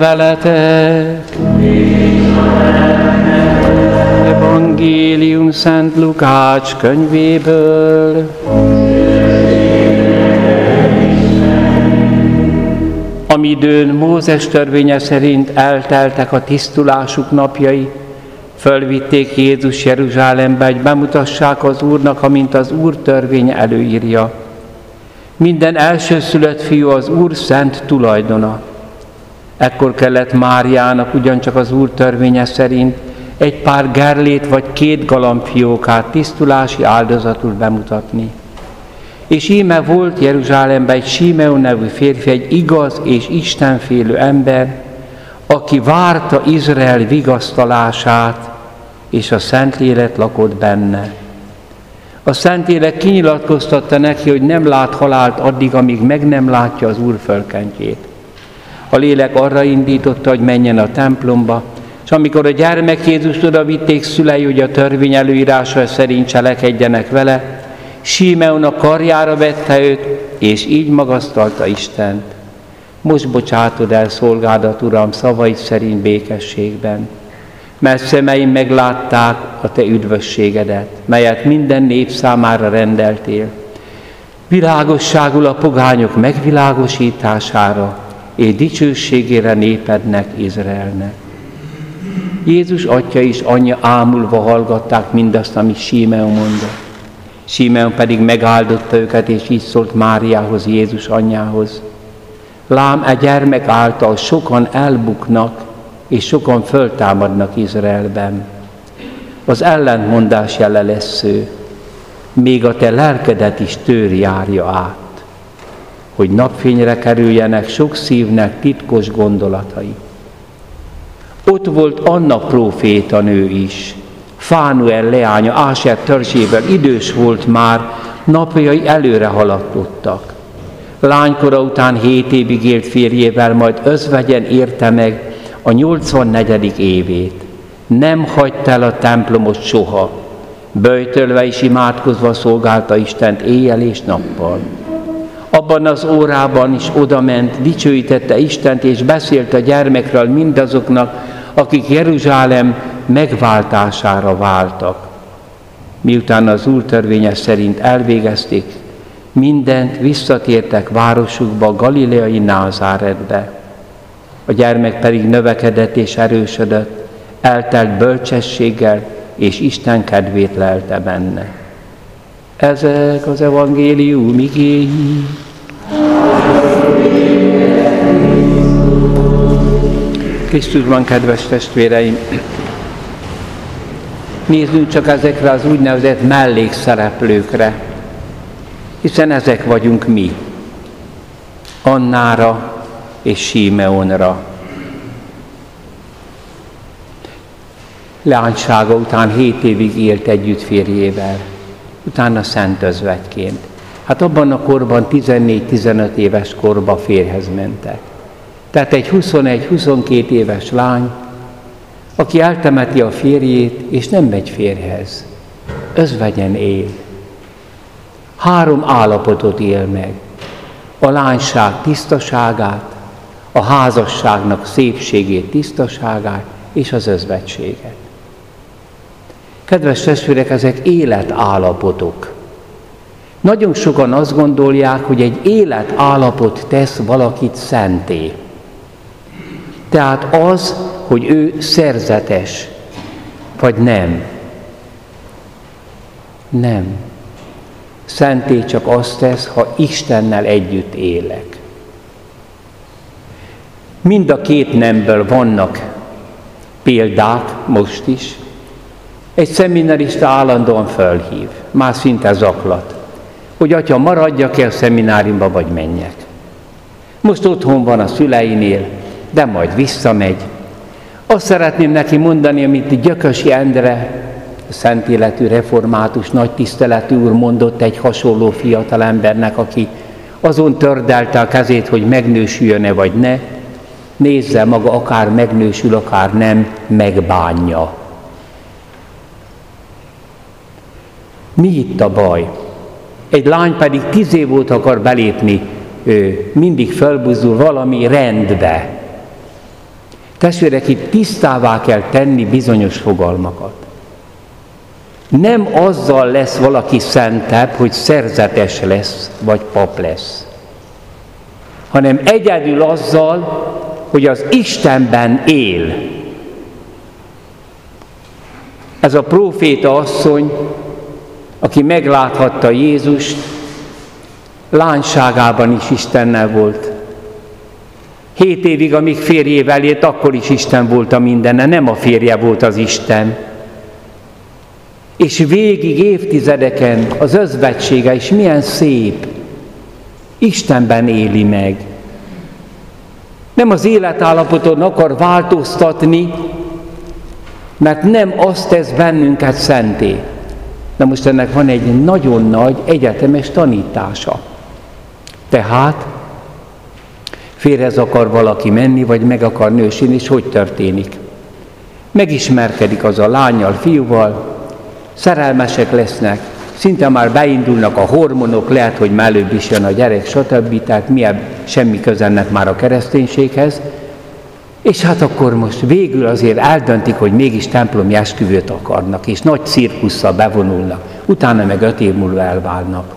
veletek. Evangélium Szent Lukács könyvéből. Amidőn Mózes törvénye szerint elteltek a tisztulásuk napjai, fölvitték Jézus Jeruzsálembe, hogy bemutassák az Úrnak, amint az Úr törvény előírja. Minden elsőszülött fiú az Úr szent tulajdona. Ekkor kellett Máriának ugyancsak az Úr törvénye szerint egy pár gerlét vagy két galambfiókát tisztulási áldozatul bemutatni. És íme volt Jeruzsálemben egy Simeon nevű férfi, egy igaz és istenfélő ember, aki várta Izrael vigasztalását, és a Szentlélek lakott benne. A Szentlélek kinyilatkoztatta neki, hogy nem lát halált addig, amíg meg nem látja az Úr fölkentjét. A lélek arra indította, hogy menjen a templomba, és amikor a gyermek Jézust oda vitték szülei, hogy a törvény előírása szerint cselekedjenek vele, Símeon a karjára vette őt, és így magasztalta Istent. Most bocsátod el szolgádat, Uram, szavaid szerint békességben, mert szemeim meglátták a Te üdvösségedet, melyet minden nép számára rendeltél. Világosságul a pogányok megvilágosítására, és dicsőségére népednek, Izraelnek. Jézus atya és anyja ámulva hallgatták mindazt, amit Símeon mondott. Símeon pedig megáldotta őket, és így szólt Máriához, Jézus anyjához. Lám, e gyermek által sokan elbuknak, és sokan föltámadnak Izraelben. Az ellentmondás jele lesz ő, még a te lelkedet is tőr járja át, hogy napfényre kerüljenek sok szívnek titkos gondolatai. Ott volt Anna próféta nő is, Fánuel leánya, Áser törzséből idős volt már, napjai előre haladtottak. Lánykora után hét évig élt férjével, majd özvegyen érte meg a 84. évét. Nem hagyta el a templomot soha, böjtölve és imádkozva szolgálta Istent éjjel és nappal. Abban az órában is odament, dicsőítette Istent, és beszélt a gyermekről mindazoknak, akik Jeruzsálem megváltására váltak. Miután az Úr törvénye szerint elvégezték, mindent visszatértek városukba, Galileai Názáretbe. A gyermek pedig növekedett és erősödött, eltelt bölcsességgel, és Isten kedvét lelte benne. Ezek az evangélium igényi. Krisztusban, kedves testvéreim, nézzünk csak ezekre az úgynevezett mellékszereplőkre, hiszen ezek vagyunk mi. Annára és Símeonra. Leánysága után hét évig élt együtt férjével, utána szent özvegyként. Hát abban a korban 14-15 éves korba férhez mentek. Tehát egy 21-22 éves lány, aki eltemeti a férjét, és nem megy férhez. Özvegyen él. Három állapotot él meg. A lányság tisztaságát, a házasságnak szépségét, tisztaságát, és az özvegységet. Kedves testvérek, ezek életállapotok. Nagyon sokan azt gondolják, hogy egy életállapot tesz valakit szenté. Tehát az, hogy ő szerzetes, vagy nem. Nem. Szenté csak azt tesz, ha Istennel együtt élek. Mind a két nemből vannak példák most is. Egy szeminarista állandóan fölhív, már szinte zaklat, hogy atya, maradjak el szemináriumba, vagy menjek. Most otthon van a szüleinél, de majd visszamegy. Azt szeretném neki mondani, amit Gyökösi Endre, a szent életű református, nagy tiszteletű úr mondott egy hasonló fiatal embernek, aki azon tördelte a kezét, hogy megnősüljön-e vagy ne, nézze maga, akár megnősül, akár nem, megbánja. Mi itt a baj? Egy lány pedig tíz év óta akar belépni, ő mindig felbuzdul valami rendbe. Testvérek, itt tisztává kell tenni bizonyos fogalmakat. Nem azzal lesz valaki szentebb, hogy szerzetes lesz, vagy pap lesz, hanem egyedül azzal, hogy az Istenben él. Ez a próféta asszony, aki megláthatta Jézust, lányságában is Istennel volt. Hét évig, amíg férjével élt, akkor is Isten volt a mindenne, nem a férje volt az Isten. És végig évtizedeken az özvetsége is milyen szép. Istenben éli meg. Nem az életállapoton akar változtatni, mert nem azt tesz bennünket szenté. Na most ennek van egy nagyon nagy egyetemes tanítása. Tehát férhez akar valaki menni, vagy meg akar nősíteni, és hogy történik? Megismerkedik az a lányjal, fiúval, szerelmesek lesznek, szinte már beindulnak a hormonok, lehet, hogy már előbb is jön a gyerek, stb. Tehát milyen semmi közennek már a kereszténységhez. És hát akkor most végül azért eldöntik, hogy mégis templomi esküvőt akarnak, és nagy cirkusszal bevonulnak, utána meg öt év múlva elválnak.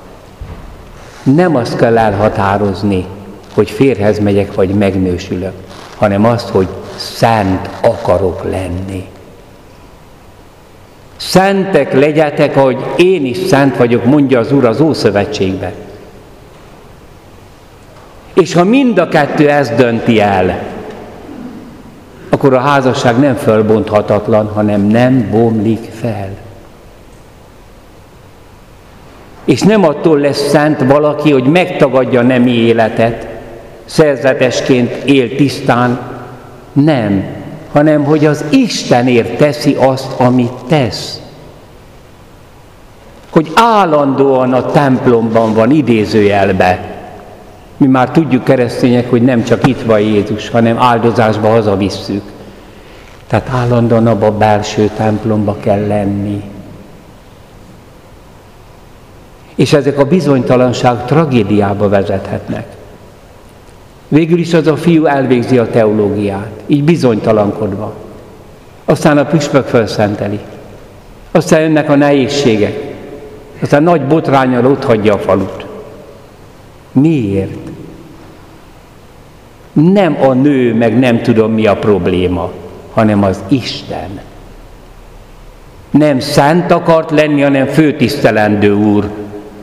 Nem azt kell elhatározni, hogy férhez megyek, vagy megnősülök, hanem azt, hogy szent akarok lenni. Szentek legyetek, hogy én is szent vagyok, mondja az Úr az Ószövetségben. És ha mind a kettő ezt dönti el, akkor a házasság nem fölbonthatatlan, hanem nem bomlik fel. És nem attól lesz szent valaki, hogy megtagadja a nemi életet, szerzetesként él tisztán, nem, hanem hogy az Istenért teszi azt, amit tesz. Hogy állandóan a templomban van idézőjelbe. Mi már tudjuk keresztények, hogy nem csak itt van Jézus, hanem áldozásba hazavisszük. Tehát állandóan abba a belső templomba kell lenni. És ezek a bizonytalanság tragédiába vezethetnek. Végül is az a fiú elvégzi a teológiát, így bizonytalankodva. Aztán a püspök felszenteli. Aztán jönnek a nehézségek. Aztán nagy botrányal ott hagyja a falut. Miért? Nem a nő, meg nem tudom mi a probléma, hanem az Isten. Nem szent akart lenni, hanem főtisztelendő úr,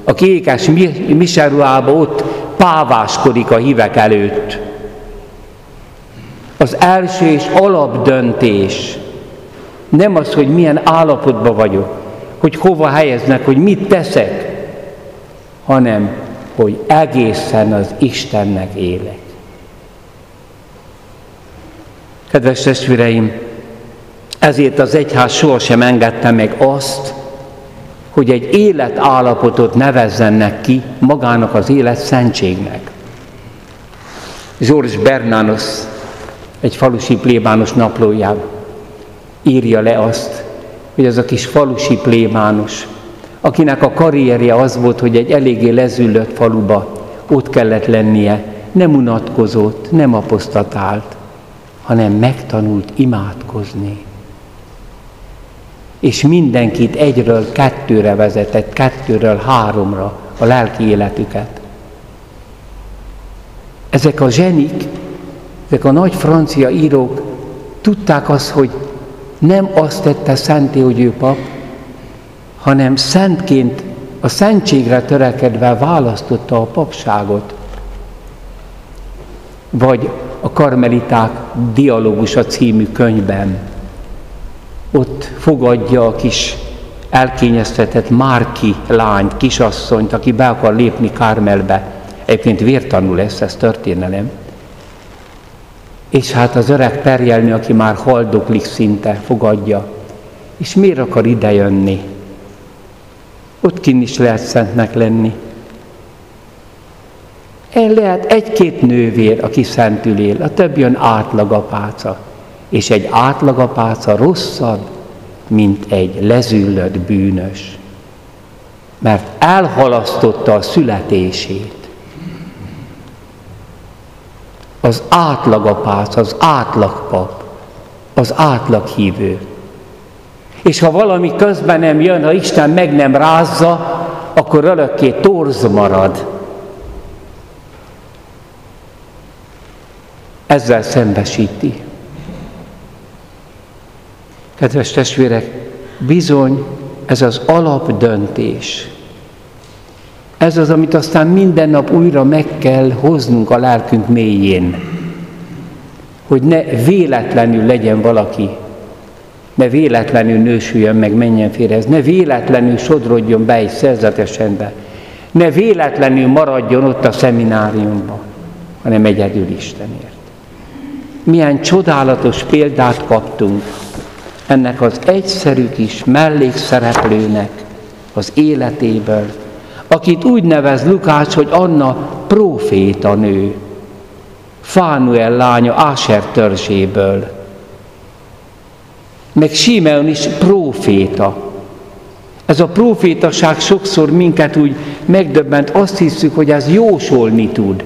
a kékes miseruába ott páváskodik a hívek előtt. Az első és alapdöntés nem az, hogy milyen állapotban vagyok, hogy hova helyeznek, hogy mit teszek, hanem, hogy egészen az Istennek élek. Kedves testvéreim, ezért az egyház sohasem engedte meg azt, hogy egy életállapotot nevezzenek ki magának az élet szentségnek. George Bernanos egy falusi plébános naplójában írja le azt, hogy az a kis falusi plébános, akinek a karrierje az volt, hogy egy eléggé lezüllött faluba ott kellett lennie, nem unatkozott, nem apostatált, hanem megtanult imádkozni és mindenkit egyről kettőre vezetett, kettőről háromra a lelki életüket. Ezek a zsenik, ezek a nagy francia írók tudták azt, hogy nem azt tette szenté, hogy ő pap, hanem szentként a szentségre törekedve választotta a papságot. Vagy a Karmeliták dialógusa című könyvben ott fogadja a kis elkényeztetett Márki lányt, kisasszonyt, aki be akar lépni Kármelbe. Egyébként vértanú lesz, ez történelem. És hát az öreg perjelni, aki már haldoklik szinte, fogadja. És miért akar idejönni? Ott kin is lehet szentnek lenni. El lehet egy-két nővér, aki szentül él, a többi jön átlag apáca és egy átlagapáca rosszabb, mint egy lezüllött bűnös, mert elhalasztotta a születését. Az átlagapác, az átlagpap, az átlag hívő. És ha valami közben nem jön, ha Isten meg nem rázza, akkor örökké torz marad. Ezzel szembesíti. Kedves testvérek, bizony ez az alapdöntés. Ez az, amit aztán minden nap újra meg kell hoznunk a lelkünk mélyén. Hogy ne véletlenül legyen valaki, ne véletlenül nősüljön meg, menjen férhez, ne véletlenül sodrodjon be egy szerzetesen be, ne véletlenül maradjon ott a szemináriumban, hanem egyedül Istenért. Milyen csodálatos példát kaptunk ennek az egyszerű kis mellékszereplőnek az életéből, akit úgy nevez Lukács, hogy Anna proféta nő, Fánuel lánya Áser törzséből, meg Simeon is proféta. Ez a profétaság sokszor minket úgy megdöbbent, azt hiszük, hogy ez jósolni tud.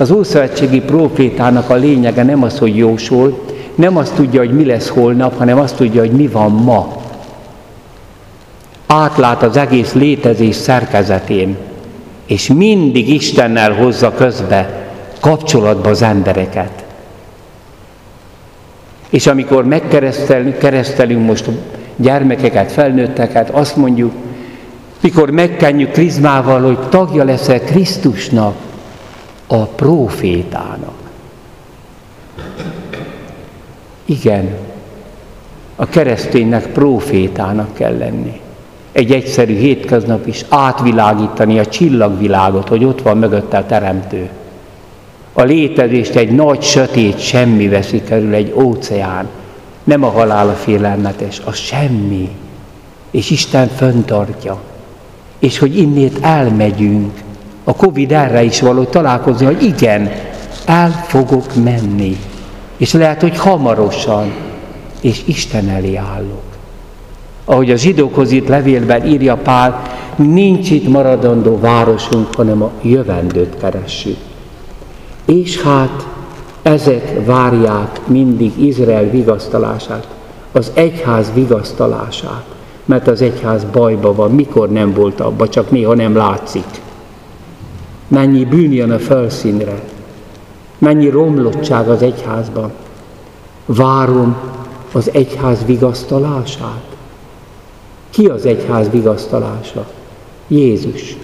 Az Ószövetségi profétának a lényege nem az, hogy jósol, nem azt tudja, hogy mi lesz holnap, hanem azt tudja, hogy mi van ma. Átlát az egész létezés szerkezetén, és mindig Istennel hozza közbe kapcsolatba az embereket. És amikor megkeresztelünk most gyermekeket, felnőtteket, azt mondjuk, mikor megkenjük krizmával, hogy tagja leszel Krisztusnak, a profétának. Igen, a kereszténynek profétának kell lenni. Egy egyszerű hétköznap is átvilágítani a csillagvilágot, hogy ott van mögötte a teremtő. A létezést egy nagy sötét semmi veszi körül, egy óceán. Nem a halál a félelmetes, a semmi. És Isten föntartja. És hogy innét elmegyünk. A Covid erre is való találkozni, hogy igen, el fogok menni. És lehet, hogy hamarosan, és Isten elé állok. Ahogy a zsidókhoz itt levélben írja Pál, nincs itt maradandó városunk, hanem a jövendőt keressük. És hát ezek várják mindig Izrael vigasztalását, az egyház vigasztalását, mert az egyház bajba van, mikor nem volt abba, csak néha nem látszik. Mennyi bűn jön a felszínre, mennyi romlottság az egyházban. Várom az egyház vigasztalását. Ki az egyház vigasztalása? Jézus.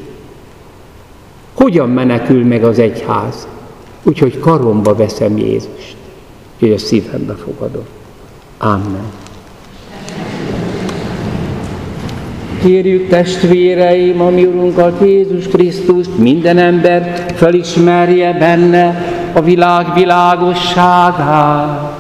Hogyan menekül meg az egyház? Úgyhogy karomba veszem Jézust, hogy a szívembe fogadom. Amen. Kérjük testvéreim, a mi Urunkat Jézus Krisztust, minden ember felismerje benne a világ világosságát.